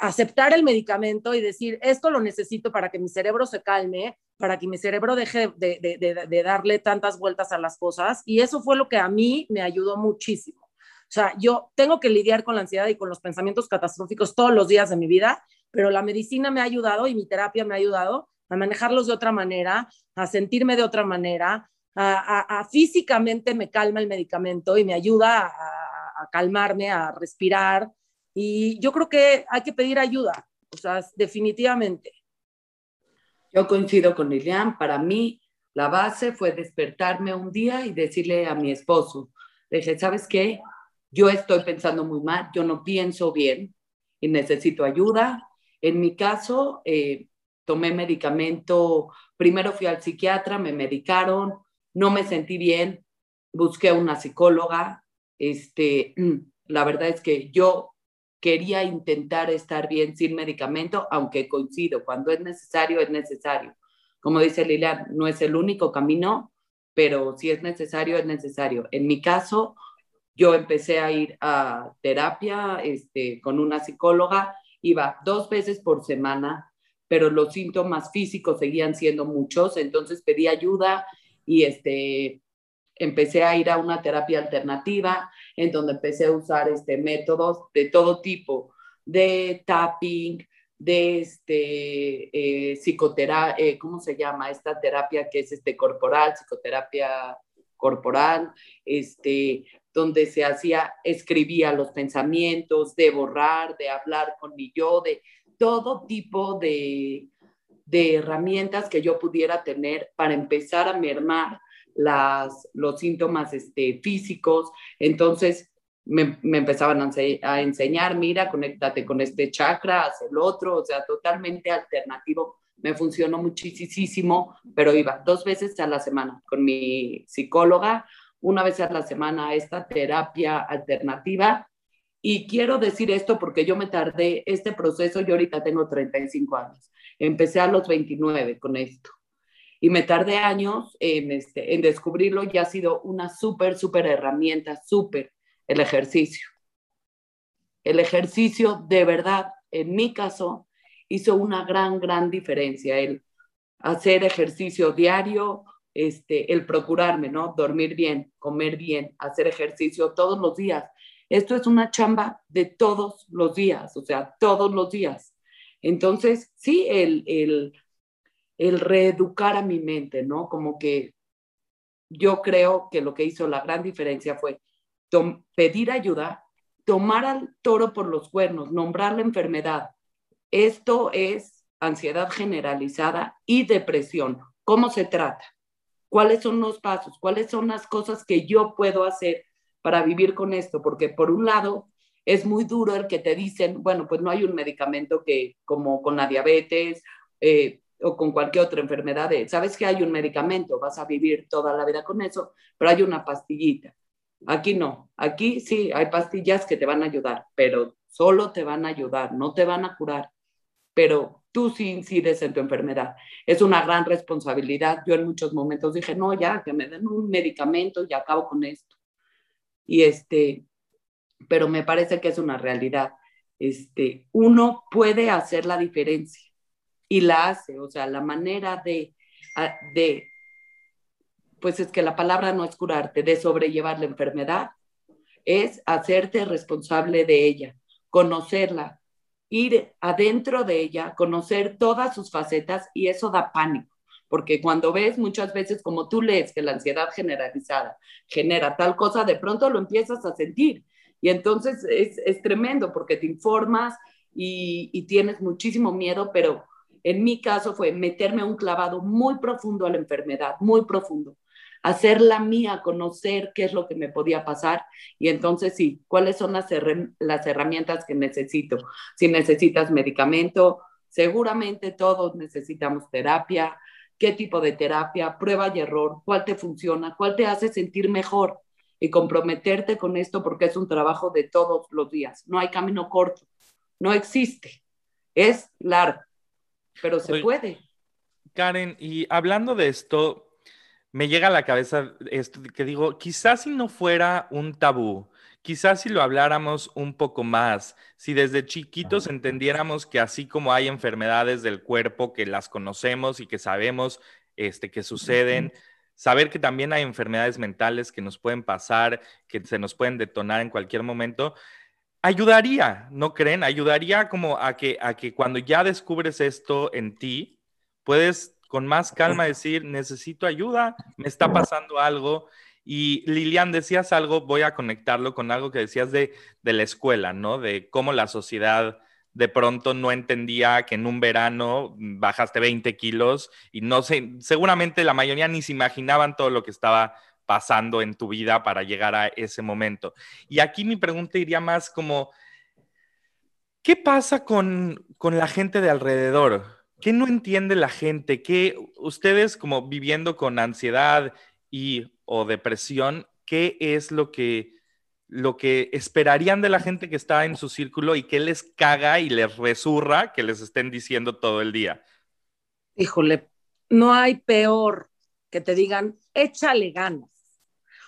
aceptar el medicamento y decir, esto lo necesito para que mi cerebro se calme, para que mi cerebro deje de, de, de, darle tantas vueltas a las cosas. Y eso fue lo que a mí me ayudó muchísimo. O sea, yo tengo que lidiar con la ansiedad y con los pensamientos catastróficos todos los días de mi vida, pero la medicina me ha ayudado y mi terapia me ha ayudado a manejarlos de otra manera, a sentirme de otra manera, a, físicamente me calma el medicamento y me ayuda a, calmarme, a respirar. Y yo creo que hay que pedir ayuda, o sea, definitivamente. Yo coincido con Lilian, para mí la base fue despertarme un día y decirle a mi esposo, le dije, ¿sabes qué? Yo estoy pensando muy mal, yo no pienso bien y necesito ayuda. En mi caso, eh, tomé medicamento, primero fui al psiquiatra, me medicaron, no me sentí bien, busqué una psicóloga, este, la verdad es que yo quería intentar estar bien sin medicamento, aunque coincido, cuando es necesario, es necesario. Como dice Lilian, no es el único camino, pero si es necesario, es necesario. En mi caso, yo empecé a ir a terapia este, con una psicóloga, iba dos veces por semana, pero los síntomas físicos seguían siendo muchos, entonces pedí ayuda y este, empecé a ir a una terapia alternativa en donde empecé a usar este, métodos de todo tipo, de tapping, de este, eh, psicoterapia, eh, ¿cómo se llama? Esta terapia que es este, corporal, psicoterapia corporal, este, donde se hacía, escribía los pensamientos, de borrar, de hablar con mi yo, de todo tipo de, de herramientas que yo pudiera tener para empezar a mermar las, los síntomas este, físicos. Entonces me, empezaban a, enseñar, mira, conéctate con este chakra, haz el otro, o sea, totalmente alternativo. Me funcionó muchísimo, pero iba dos veces a la semana con mi psicóloga, una vez a la semana esta terapia alternativa y quiero decir esto porque yo me tardé este proceso, yo ahorita tengo 35 años, empecé a los 29 con esto. Y me tardé años en, este, en descubrirlo y ha sido una súper, súper herramienta, súper el ejercicio. El ejercicio de verdad, en mi caso, hizo una gran, gran diferencia. El hacer ejercicio diario, este, el procurarme, ¿no? Dormir bien, comer bien, hacer ejercicio todos los días esto es una chamba de todos los días, o sea, todos los días. Entonces, sí, el, el, el reeducar a mi mente, ¿no? Como que yo creo que lo que hizo la gran diferencia fue pedir ayuda, tomar al toro por los cuernos, nombrar la enfermedad. Esto es ansiedad generalizada y depresión. ¿Cómo se trata? ¿Cuáles son los pasos? ¿Cuáles son las cosas que yo puedo hacer para vivir con esto, porque por un lado es muy duro el que te dicen, bueno, pues no hay un medicamento que como con la diabetes eh, o con cualquier otra enfermedad, sabes que hay un medicamento, vas a vivir toda la vida con eso, pero hay una pastillita. Aquí no, aquí sí hay pastillas que te van a ayudar, pero solo te van a ayudar, no te van a curar, pero tú sí incides en tu enfermedad. Es una gran responsabilidad. Yo en muchos momentos dije, no, ya, que me den un medicamento y acabo con esto. Y este, pero me parece que es una realidad. Este, uno puede hacer la diferencia y la hace, o sea, la manera de, de, pues es que la palabra no es curarte, de sobrellevar la enfermedad, es hacerte responsable de ella, conocerla, ir adentro de ella, conocer todas sus facetas y eso da pánico porque cuando ves muchas veces como tú lees que la ansiedad generalizada genera tal cosa, de pronto lo empiezas a sentir. Y entonces es, es tremendo porque te informas y, y, tienes muchísimo miedo, pero en mi caso fue meterme un clavado muy profundo a la enfermedad, muy profundo, hacerla mía, conocer qué es lo que me podía pasar. Y entonces sí, cuáles son las, las herramientas que necesito. Si necesitas medicamento, seguramente todos necesitamos terapia, qué tipo de terapia, prueba y error, cuál te funciona, cuál te hace sentir mejor y comprometerte con esto porque es un trabajo de todos los días. No hay camino corto, no existe, es largo, pero se puede. Karen, y hablando de esto, me llega a la cabeza esto que digo, quizás si no fuera un tabú, quizás si lo habláramos un poco más, si desde chiquitos entendiéramos que así como hay enfermedades del cuerpo que las conocemos y que sabemos este, que suceden, saber que también hay enfermedades mentales que nos pueden pasar, que se nos pueden detonar en cualquier momento, ayudaría, ¿no creen? Ayudaría como a que, a que cuando ya descubres esto en ti, puedes con más calma decir, necesito ayuda, me está pasando algo. Y Lilian, decías algo, voy a conectarlo con algo que decías de, de la escuela, ¿no? De cómo la sociedad de pronto no entendía que en un verano bajaste 20 kilos y no sé, seguramente la mayoría ni se imaginaban todo lo que estaba pasando en tu vida para llegar a ese momento. Y aquí mi pregunta iría más como, ¿qué pasa con, con la gente de alrededor? ¿Qué no entiende la gente? ¿Qué ustedes como viviendo con ansiedad y o depresión, qué es lo que lo que esperarían de la gente que está en su círculo y qué les caga y les resurra que les estén diciendo todo el día? Híjole, no hay peor que te digan, échale ganas.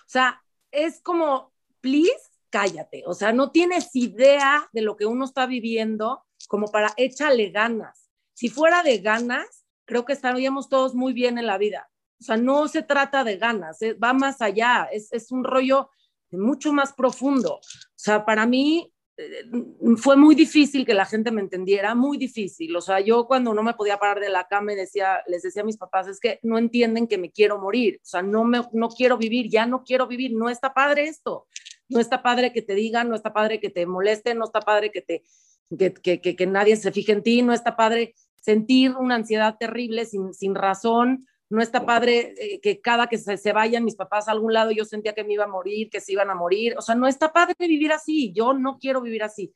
O sea, es como, please, cállate. O sea, no tienes idea de lo que uno está viviendo como para échale ganas si fuera de ganas, creo que estaríamos todos muy bien en la vida. O sea, no se trata de ganas, eh, va más allá, es, es un rollo mucho más profundo. O sea, para mí fue muy difícil que la gente me entendiera, muy difícil. O sea, yo cuando no me podía parar de la cama decía, les decía a mis papás, es que no entienden que me quiero morir. O sea, no, me, no quiero vivir, ya no quiero vivir, no está padre esto. No está padre que te digan, no está padre que te moleste, no está padre que te que, que, que, que nadie se fije en ti, no está padre sentir una ansiedad terrible sin, sin razón. No está padre eh, que cada que se, se, vayan mis papás a algún lado yo sentía que me iba a morir, que se iban a morir. O sea, no está padre vivir así. Yo no quiero vivir así.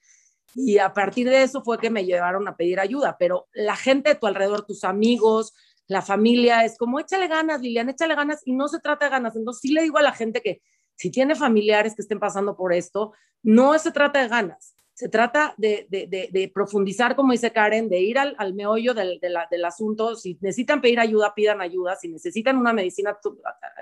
Y a partir de eso fue que me llevaron a pedir ayuda. Pero la gente de tu alrededor, tus amigos, la familia, es como échale ganas, Lilian, échale ganas. Y no se trata de ganas. Entonces sí le digo a la gente que si tiene familiares que estén pasando por esto, no se trata de ganas se trata de, profundizar, como dice Karen, de ir al, meollo del, asunto. Si necesitan pedir ayuda, pidan ayuda. Si necesitan una medicina,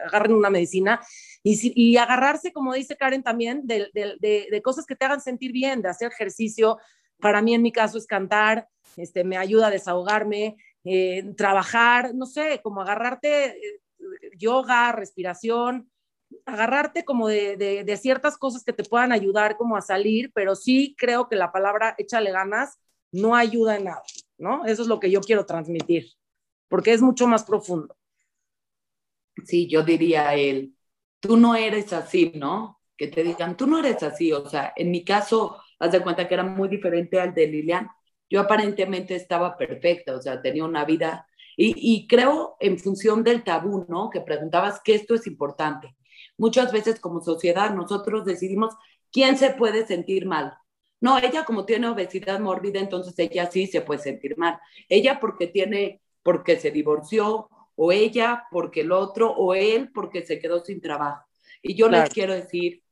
agarren una medicina. Y, agarrarse, como dice Karen también, de, cosas que te hagan sentir bien, de hacer ejercicio. Para mí, en mi caso, es cantar, este, me ayuda a desahogarme, eh, trabajar, no sé, como agarrarte eh, yoga, respiración, agarrarte como de, ciertas cosas que te puedan ayudar como a salir, pero sí creo que la palabra échale ganas no ayuda en nada, ¿no? Eso es lo que yo quiero transmitir, porque es mucho más profundo. Sí, yo diría él, tú no eres así, ¿no? Que te digan, tú no eres así, o sea, en mi caso, haz de cuenta que era muy diferente al de Lilian. Yo aparentemente estaba perfecta, o sea, tenía una vida y, y, creo en función del tabú, ¿no? Que preguntabas que esto es importante muchas veces como sociedad nosotros decidimos quién se puede sentir mal. No, ella como tiene obesidad mórbida, entonces ella sí se puede sentir mal. Ella porque tiene, porque se divorció, o ella porque el otro, o él porque se quedó sin trabajo. Y yo les quiero decir,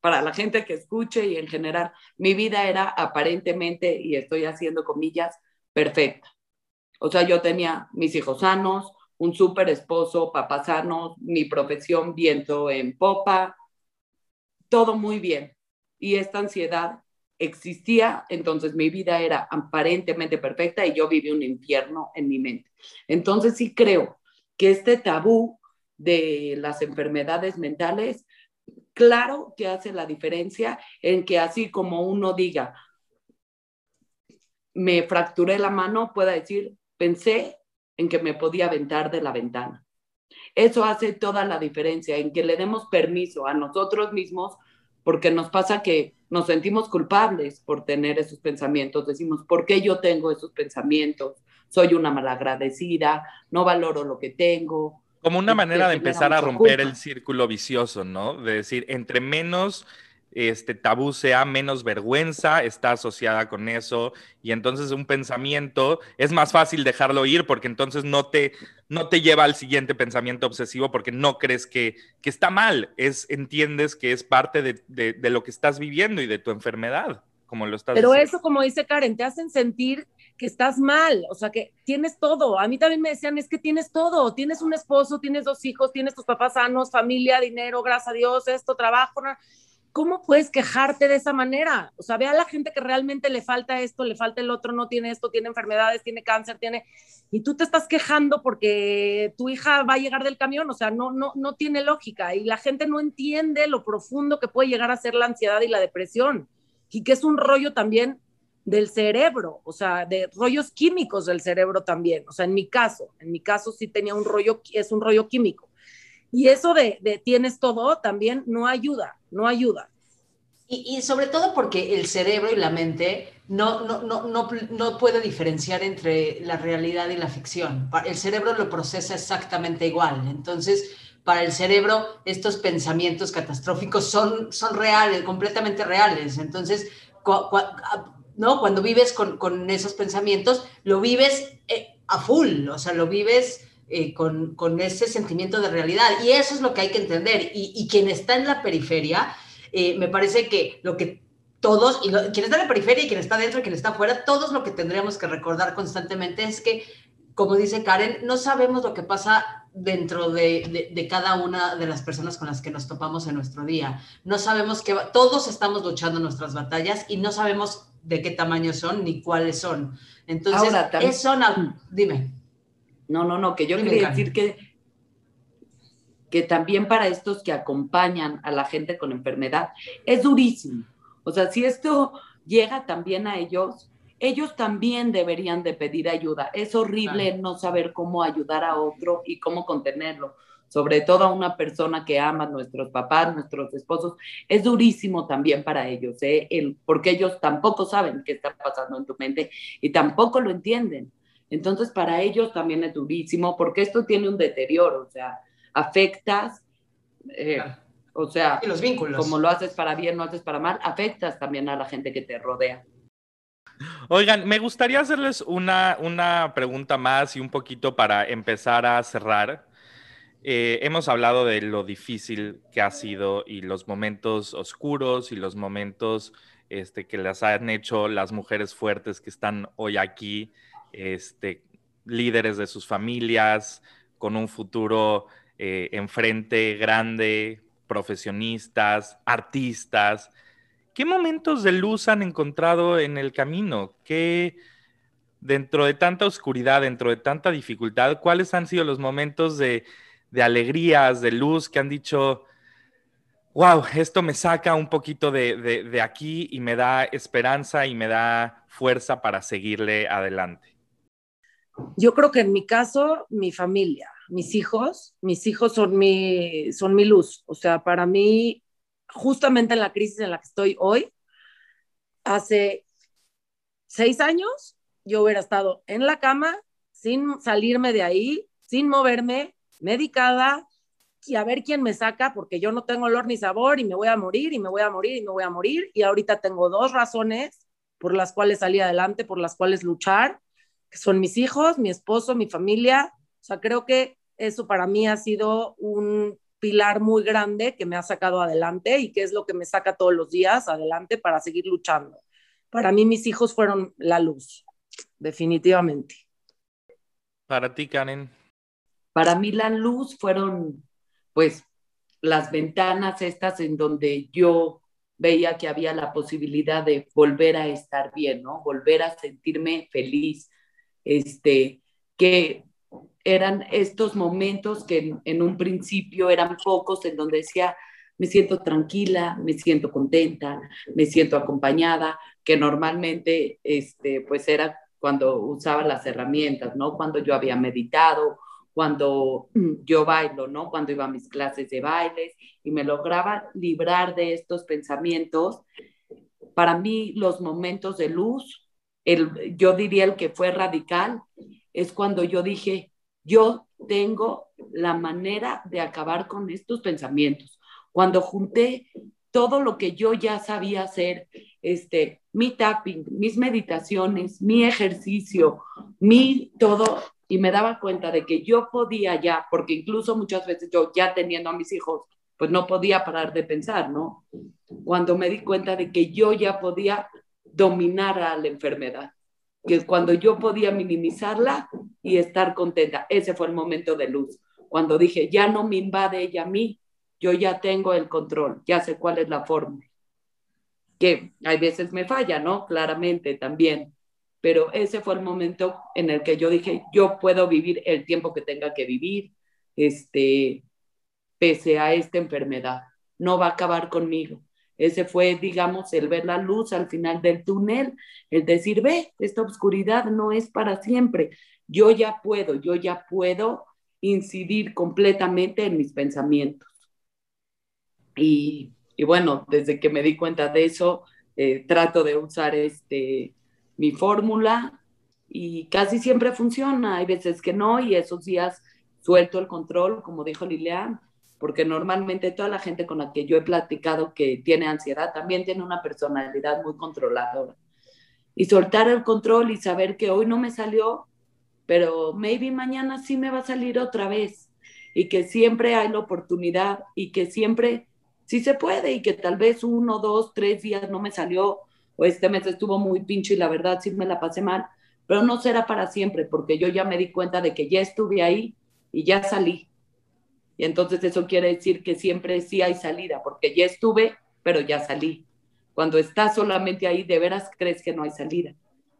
para la gente que escuche y en general, mi vida era aparentemente, y estoy haciendo comillas, perfecta. O sea, yo tenía mis hijos sanos, un súper esposo, papá sano, mi profesión viento en popa, todo muy bien. Y esta ansiedad existía, entonces mi vida era aparentemente perfecta y yo viví un infierno en mi mente. Entonces sí creo que este tabú de las enfermedades mentales, claro que hace la diferencia en que así como uno diga, me fracturé la mano, pueda decir, pensé en que me podía aventar de la ventana. Eso hace toda la diferencia, en que le demos permiso a nosotros mismos, porque nos pasa que nos sentimos culpables por tener esos pensamientos. Decimos, ¿por qué yo tengo esos pensamientos? Soy una malagradecida, no valoro lo que tengo. Como una manera de empezar a romper el círculo vicioso, ¿no? De decir, entre menos este tabú sea menos vergüenza, está asociada con eso y entonces un pensamiento es más fácil dejarlo ir porque entonces no te, no te lleva al siguiente pensamiento obsesivo porque no crees que, está mal, es, entiendes que es parte de, lo que estás viviendo y de tu enfermedad. como lo estás Pero eso, como dice Karen, te hacen sentir que estás mal, o sea, que tienes todo. A mí también me decían, es que tienes todo, tienes un esposo, tienes dos hijos, tienes tus papás sanos, familia, dinero, gracias a Dios, esto, trabajo. ¿Cómo puedes quejarte de esa manera? O sea, ve a la gente que realmente le falta esto, le falta el otro, no tiene esto, tiene enfermedades, tiene cáncer, tiene... Y tú te estás quejando porque tu hija va a llegar del camión, o sea, no, no, no tiene lógica. Y la gente no entiende lo profundo que puede llegar a ser la ansiedad y la depresión. Y que es un rollo también del cerebro, o sea, de rollos químicos del cerebro también. O sea, en mi caso, en mi caso sí tenía un rollo, es un rollo químico. Y eso de, tienes todo también no ayuda, no ayuda. Y, sobre todo porque el cerebro y la mente no, no, no, no, no puede diferenciar entre la realidad y la ficción. El cerebro lo procesa exactamente igual. Entonces, para el cerebro, estos pensamientos catastróficos son, son reales, completamente reales. Entonces, ¿no? cuando vives con, con, esos pensamientos, lo vives eh, a full, o sea, lo vives eh, con, con, ese sentimiento de realidad. Y eso es lo que hay que entender. Y, y quien está en la periferia, eh, me parece que lo que todos, y quien está en la periferia y quien está dentro y quien está afuera, todos lo que tendríamos que recordar constantemente es que, como dice Karen, no sabemos lo que pasa dentro de, de, cada una de las personas con las que nos topamos en nuestro día. No sabemos que todos estamos luchando nuestras batallas y no sabemos de qué tamaño son ni cuáles son. Entonces, eso, dime. No, no, no, que yo quería decir que, que también para estos que acompañan a la gente con enfermedad es durísimo. O sea, si esto llega también a ellos, ellos también deberían de pedir ayuda. Es horrible no saber cómo ayudar a otro y cómo contenerlo, sobre todo a una persona que ama nuestros papás, nuestros esposos. Es durísimo también para ellos, ¿eh? El, porque ellos tampoco saben qué está pasando en tu mente y tampoco lo entienden. Entonces, para ellos también es durísimo porque esto tiene un deterioro, o sea, afectas, eh, o sea, los vínculos. como lo haces para bien, no haces para mal, afectas también a la gente que te rodea. Oigan, me gustaría hacerles una, una pregunta más y un poquito para empezar a cerrar. Eh, hemos hablado de lo difícil que ha sido y los momentos oscuros y los momentos este, que las han hecho las mujeres fuertes que están hoy aquí este, líderes de sus familias, con un futuro eh, enfrente grande, profesionistas, artistas. ¿Qué momentos de luz han encontrado en el camino? ¿Qué, dentro de tanta oscuridad, dentro de tanta dificultad, cuáles han sido los momentos de, alegrías, de luz que han dicho, wow, esto me saca un poquito de, de, aquí y me da esperanza y me da fuerza para seguirle adelante? Yo creo que en mi caso, mi familia, mis hijos, mis hijos son mi, son mi luz. O sea, para mí, justamente en la crisis en la que estoy hoy, hace seis años, yo hubiera estado en la cama, sin salirme de ahí, sin moverme, medicada, y a ver quién me saca, porque yo no tengo olor ni sabor y me voy a morir y me voy a morir y me voy a morir. Y ahorita tengo dos razones por las cuales salí adelante, por las cuales luchar que son mis hijos, mi esposo, mi familia. O sea, creo que eso para mí ha sido un pilar muy grande que me ha sacado adelante y que es lo que me saca todos los días adelante para seguir luchando. Para mí mis hijos fueron la luz, definitivamente. Para ti, Karen. Para mí la luz fueron, pues, las ventanas estas en donde yo veía que había la posibilidad de volver a estar bien, ¿no? Volver a sentirme feliz, este, que eran estos momentos que en, un principio eran pocos, en donde decía, me siento tranquila, me siento contenta, me siento acompañada, que normalmente, este, pues era cuando usaba las herramientas, ¿no? Cuando yo había meditado, cuando yo bailo, ¿no? Cuando iba a mis clases de bailes y me lograba librar de estos pensamientos. Para mí, los momentos de luz yo diría el que fue radical, es cuando yo dije, yo tengo la manera de acabar con estos pensamientos. Cuando junté todo lo que yo ya sabía hacer, este, mi tapping, mis meditaciones, mi ejercicio, mi todo, y me daba cuenta de que yo podía ya, porque incluso muchas veces yo ya teniendo a mis hijos, pues no podía parar de pensar, ¿no? Cuando me di cuenta de que yo ya podía dominara la enfermedad, que cuando yo podía minimizarla y estar contenta, ese fue el momento de luz, cuando dije, ya no me invade ella a mí, yo ya tengo el control, ya sé cuál es la fórmula. Que hay veces me falla, ¿no? Claramente también, pero ese fue el momento en el que yo dije, yo puedo vivir el tiempo que tenga que vivir, este, pese a esta enfermedad, no va a acabar conmigo. Ese fue, digamos, el ver la luz al final del túnel, el decir, ve, esta oscuridad no es para siempre. Yo ya puedo, yo ya puedo incidir completamente en mis pensamientos. Y, bueno, desde que me di cuenta de eso, eh, trato de usar este, mi fórmula y casi siempre funciona. Hay veces que no y esos días suelto el control, como dijo Lilian, porque normalmente toda la gente con la que yo he platicado que tiene ansiedad también tiene una personalidad muy controladora. Y soltar el control y saber que hoy no me salió, pero maybe mañana sí me va a salir otra vez. Y que siempre hay la oportunidad y que siempre sí se puede y que tal vez uno, dos, tres días no me salió o este mes estuvo muy pincho y la verdad sí me la pasé mal, pero no será para siempre porque yo ya me di cuenta de que ya estuve ahí y ya salí y entonces eso quiere decir que siempre sí hay salida, porque ya estuve, pero ya salí. Cuando estás solamente ahí, de veras crees que no hay salida.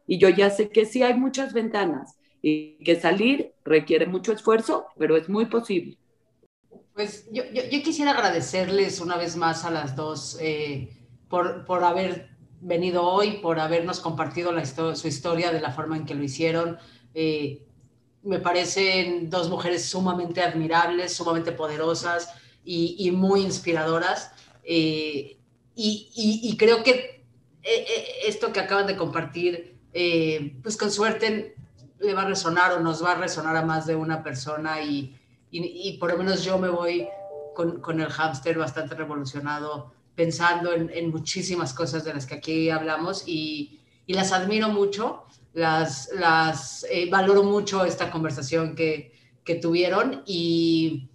Y yo ya sé que sí hay muchas ventanas y que salir requiere mucho esfuerzo, pero es muy posible. Pues yo, yo, quisiera agradecerles una vez más a las dos eh, por, por haber venido hoy, por habernos compartido su historia de la forma en que lo hicieron. Eh, me parecen dos mujeres sumamente admirables, sumamente poderosas y, muy inspiradoras. Eh, y, creo que eh, eh, esto que acaban de compartir, pues con suerte le va a resonar o nos va a resonar a más de una persona y, por lo menos yo me voy con, el hámster bastante revolucionado pensando en, muchísimas cosas de las que aquí hablamos y, y las admiro mucho las, las eh, valoro mucho esta conversación que, que tuvieron y,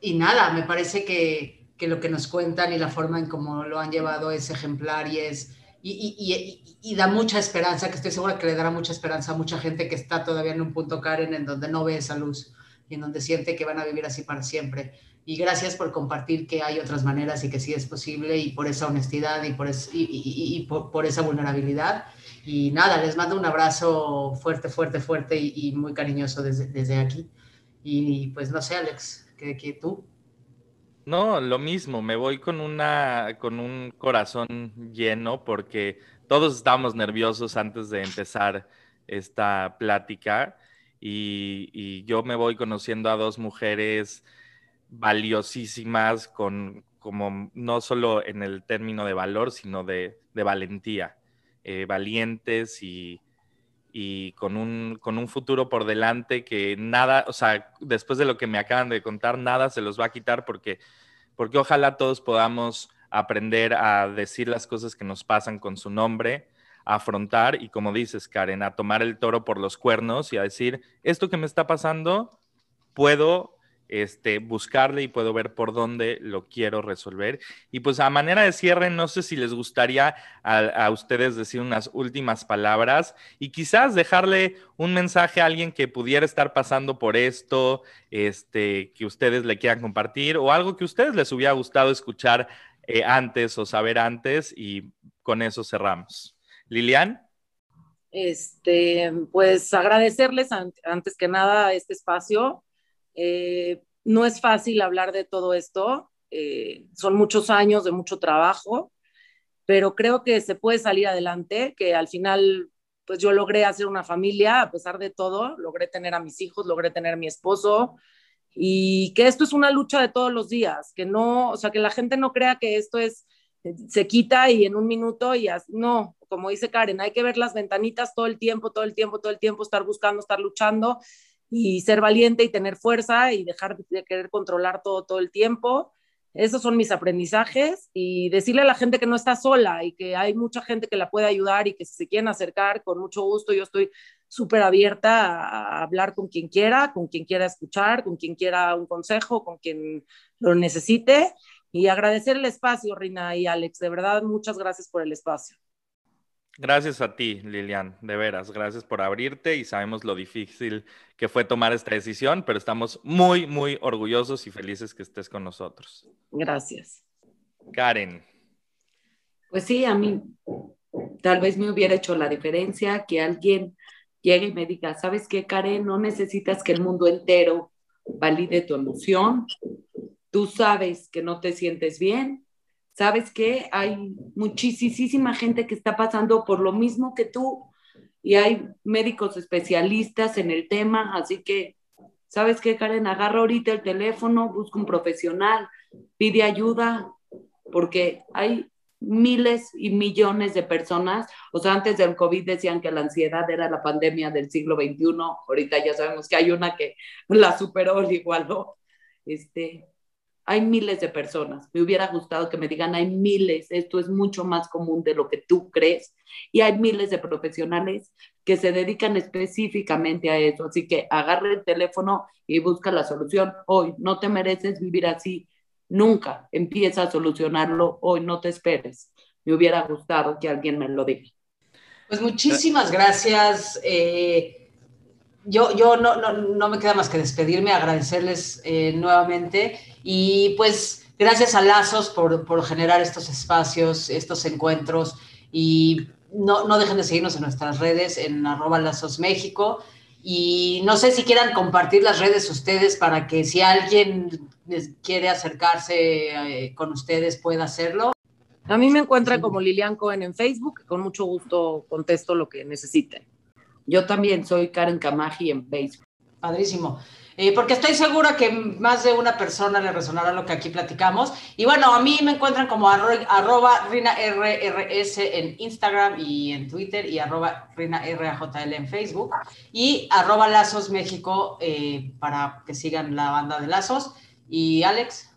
y, nada, me parece que, que, lo que nos cuentan y la forma en cómo lo han llevado es ejemplar y es... Y, y, y, da mucha esperanza, que estoy segura que le dará mucha esperanza a mucha gente que está todavía en un punto, Karen, en donde no ve esa luz y en donde siente que van a vivir así para siempre. Y gracias por compartir que hay otras maneras y que sí es posible y por esa honestidad y por, es, y, por, por esa vulnerabilidad. Y nada, les mando un abrazo fuerte, fuerte, fuerte y, muy cariñoso desde, desde, aquí. Y pues no sé, Alex, ¿qué, tú? No, lo mismo, me voy con, una, con un corazón lleno porque todos estábamos nerviosos antes de empezar esta plática y, y yo me voy conociendo a dos mujeres valiosísimas con como no solo en el término de valor, sino de, de valentía. Eh, valientes y, con, un, con un futuro por delante que nada, o sea, después de lo que me acaban de contar, nada se los va a quitar porque, porque ojalá todos podamos aprender a decir las cosas que nos pasan con su nombre, a afrontar y como dices, Karen, a tomar el toro por los cuernos y a decir, esto que me está pasando, puedo este, buscarle y puedo ver por dónde lo quiero resolver. Y pues a manera de cierre, no sé si les gustaría a, ustedes decir unas últimas palabras y quizás dejarle un mensaje a alguien que pudiera estar pasando por esto, este, que ustedes le quieran compartir o algo que a ustedes les hubiera gustado escuchar eh, antes o saber antes y con eso cerramos. Lilian. Este, pues agradecerles antes que nada este espacio eh, no es fácil hablar de todo esto, eh, son muchos años de mucho trabajo, pero creo que se puede salir adelante, que al final, pues yo logré hacer una familia a pesar de todo, logré tener a mis hijos, logré tener a mi esposo y que esto es una lucha de todos los días, que no, o sea, que la gente no crea que esto es, se quita y en un minuto y no, como dice Karen, hay que ver las ventanitas todo el tiempo, todo el tiempo, todo el tiempo, estar buscando, estar luchando y ser valiente y tener fuerza y dejar de querer controlar todo todo el tiempo. Esos son mis aprendizajes y decirle a la gente que no está sola y que hay mucha gente que la puede ayudar y que si se quieren acercar, con mucho gusto, yo estoy súper abierta a hablar con quien quiera, con quien quiera escuchar, con quien quiera un consejo, con quien lo necesite y agradecer el espacio, Rina y Alex. De verdad, muchas gracias por el espacio. Gracias a ti, Lilian, de veras, gracias por abrirte y sabemos lo difícil que fue tomar esta decisión, pero estamos muy, muy orgullosos y felices que estés con nosotros. Gracias. Karen. Pues sí, a mí tal vez me hubiera hecho la diferencia que alguien llegue y me diga, ¿sabes qué, Karen? No necesitas que el mundo entero valide tu emoción. Tú sabes que no te sientes bien. Sabes que hay muchísima gente que está pasando por lo mismo que tú y hay médicos especialistas en el tema, así que, ¿sabes qué, Karen? Agarra ahorita el teléfono, busca un profesional, pide ayuda, porque hay miles y millones de personas. O sea, antes del COVID decían que la ansiedad era la pandemia del siglo XXI. Ahorita ya sabemos que hay una que la superó, la igualó. Este, hay miles de personas. Me hubiera gustado que me digan, hay miles, esto es mucho más común de lo que tú crees. Y hay miles de profesionales que se dedican específicamente a eso. Así que agarre el teléfono y busca la solución. Hoy no te mereces vivir así Nunca empieza a solucionarlo hoy, no te esperes. Me hubiera gustado que alguien me lo diga. Pues muchísimas gracias. Eh, yo yo no, no, me queda más que despedirme, agradecerles eh, nuevamente y pues gracias a Lazos por, por, generar estos espacios, estos encuentros y no, no dejen de seguirnos en nuestras redes en arroba Lazos México y no sé si quieran compartir las redes ustedes para que si alguien quiere acercarse eh, con ustedes pueda hacerlo. A mí me encuentra como Lilian Cohen en Facebook, con mucho gusto contesto lo que necesiten. Yo también soy Karen Kamaji en Facebook. Padrísimo. Eh, porque estoy segura que más de una persona le resonará lo que aquí platicamos. Y bueno, a mí me encuentran como arroba RinaRRS en Instagram y en Twitter y arroba RinaRAJL en Facebook y arroba Lazos México eh, para que sigan la banda de Lazos. Y Alex.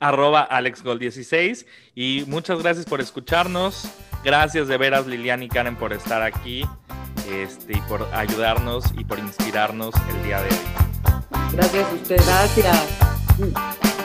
Arroba AlexGol16 y muchas gracias por escucharnos. Gracias de veras Lilian y Karen por estar aquí este, y por ayudarnos y por inspirarnos el día de hoy. Gracias a usted, gracias.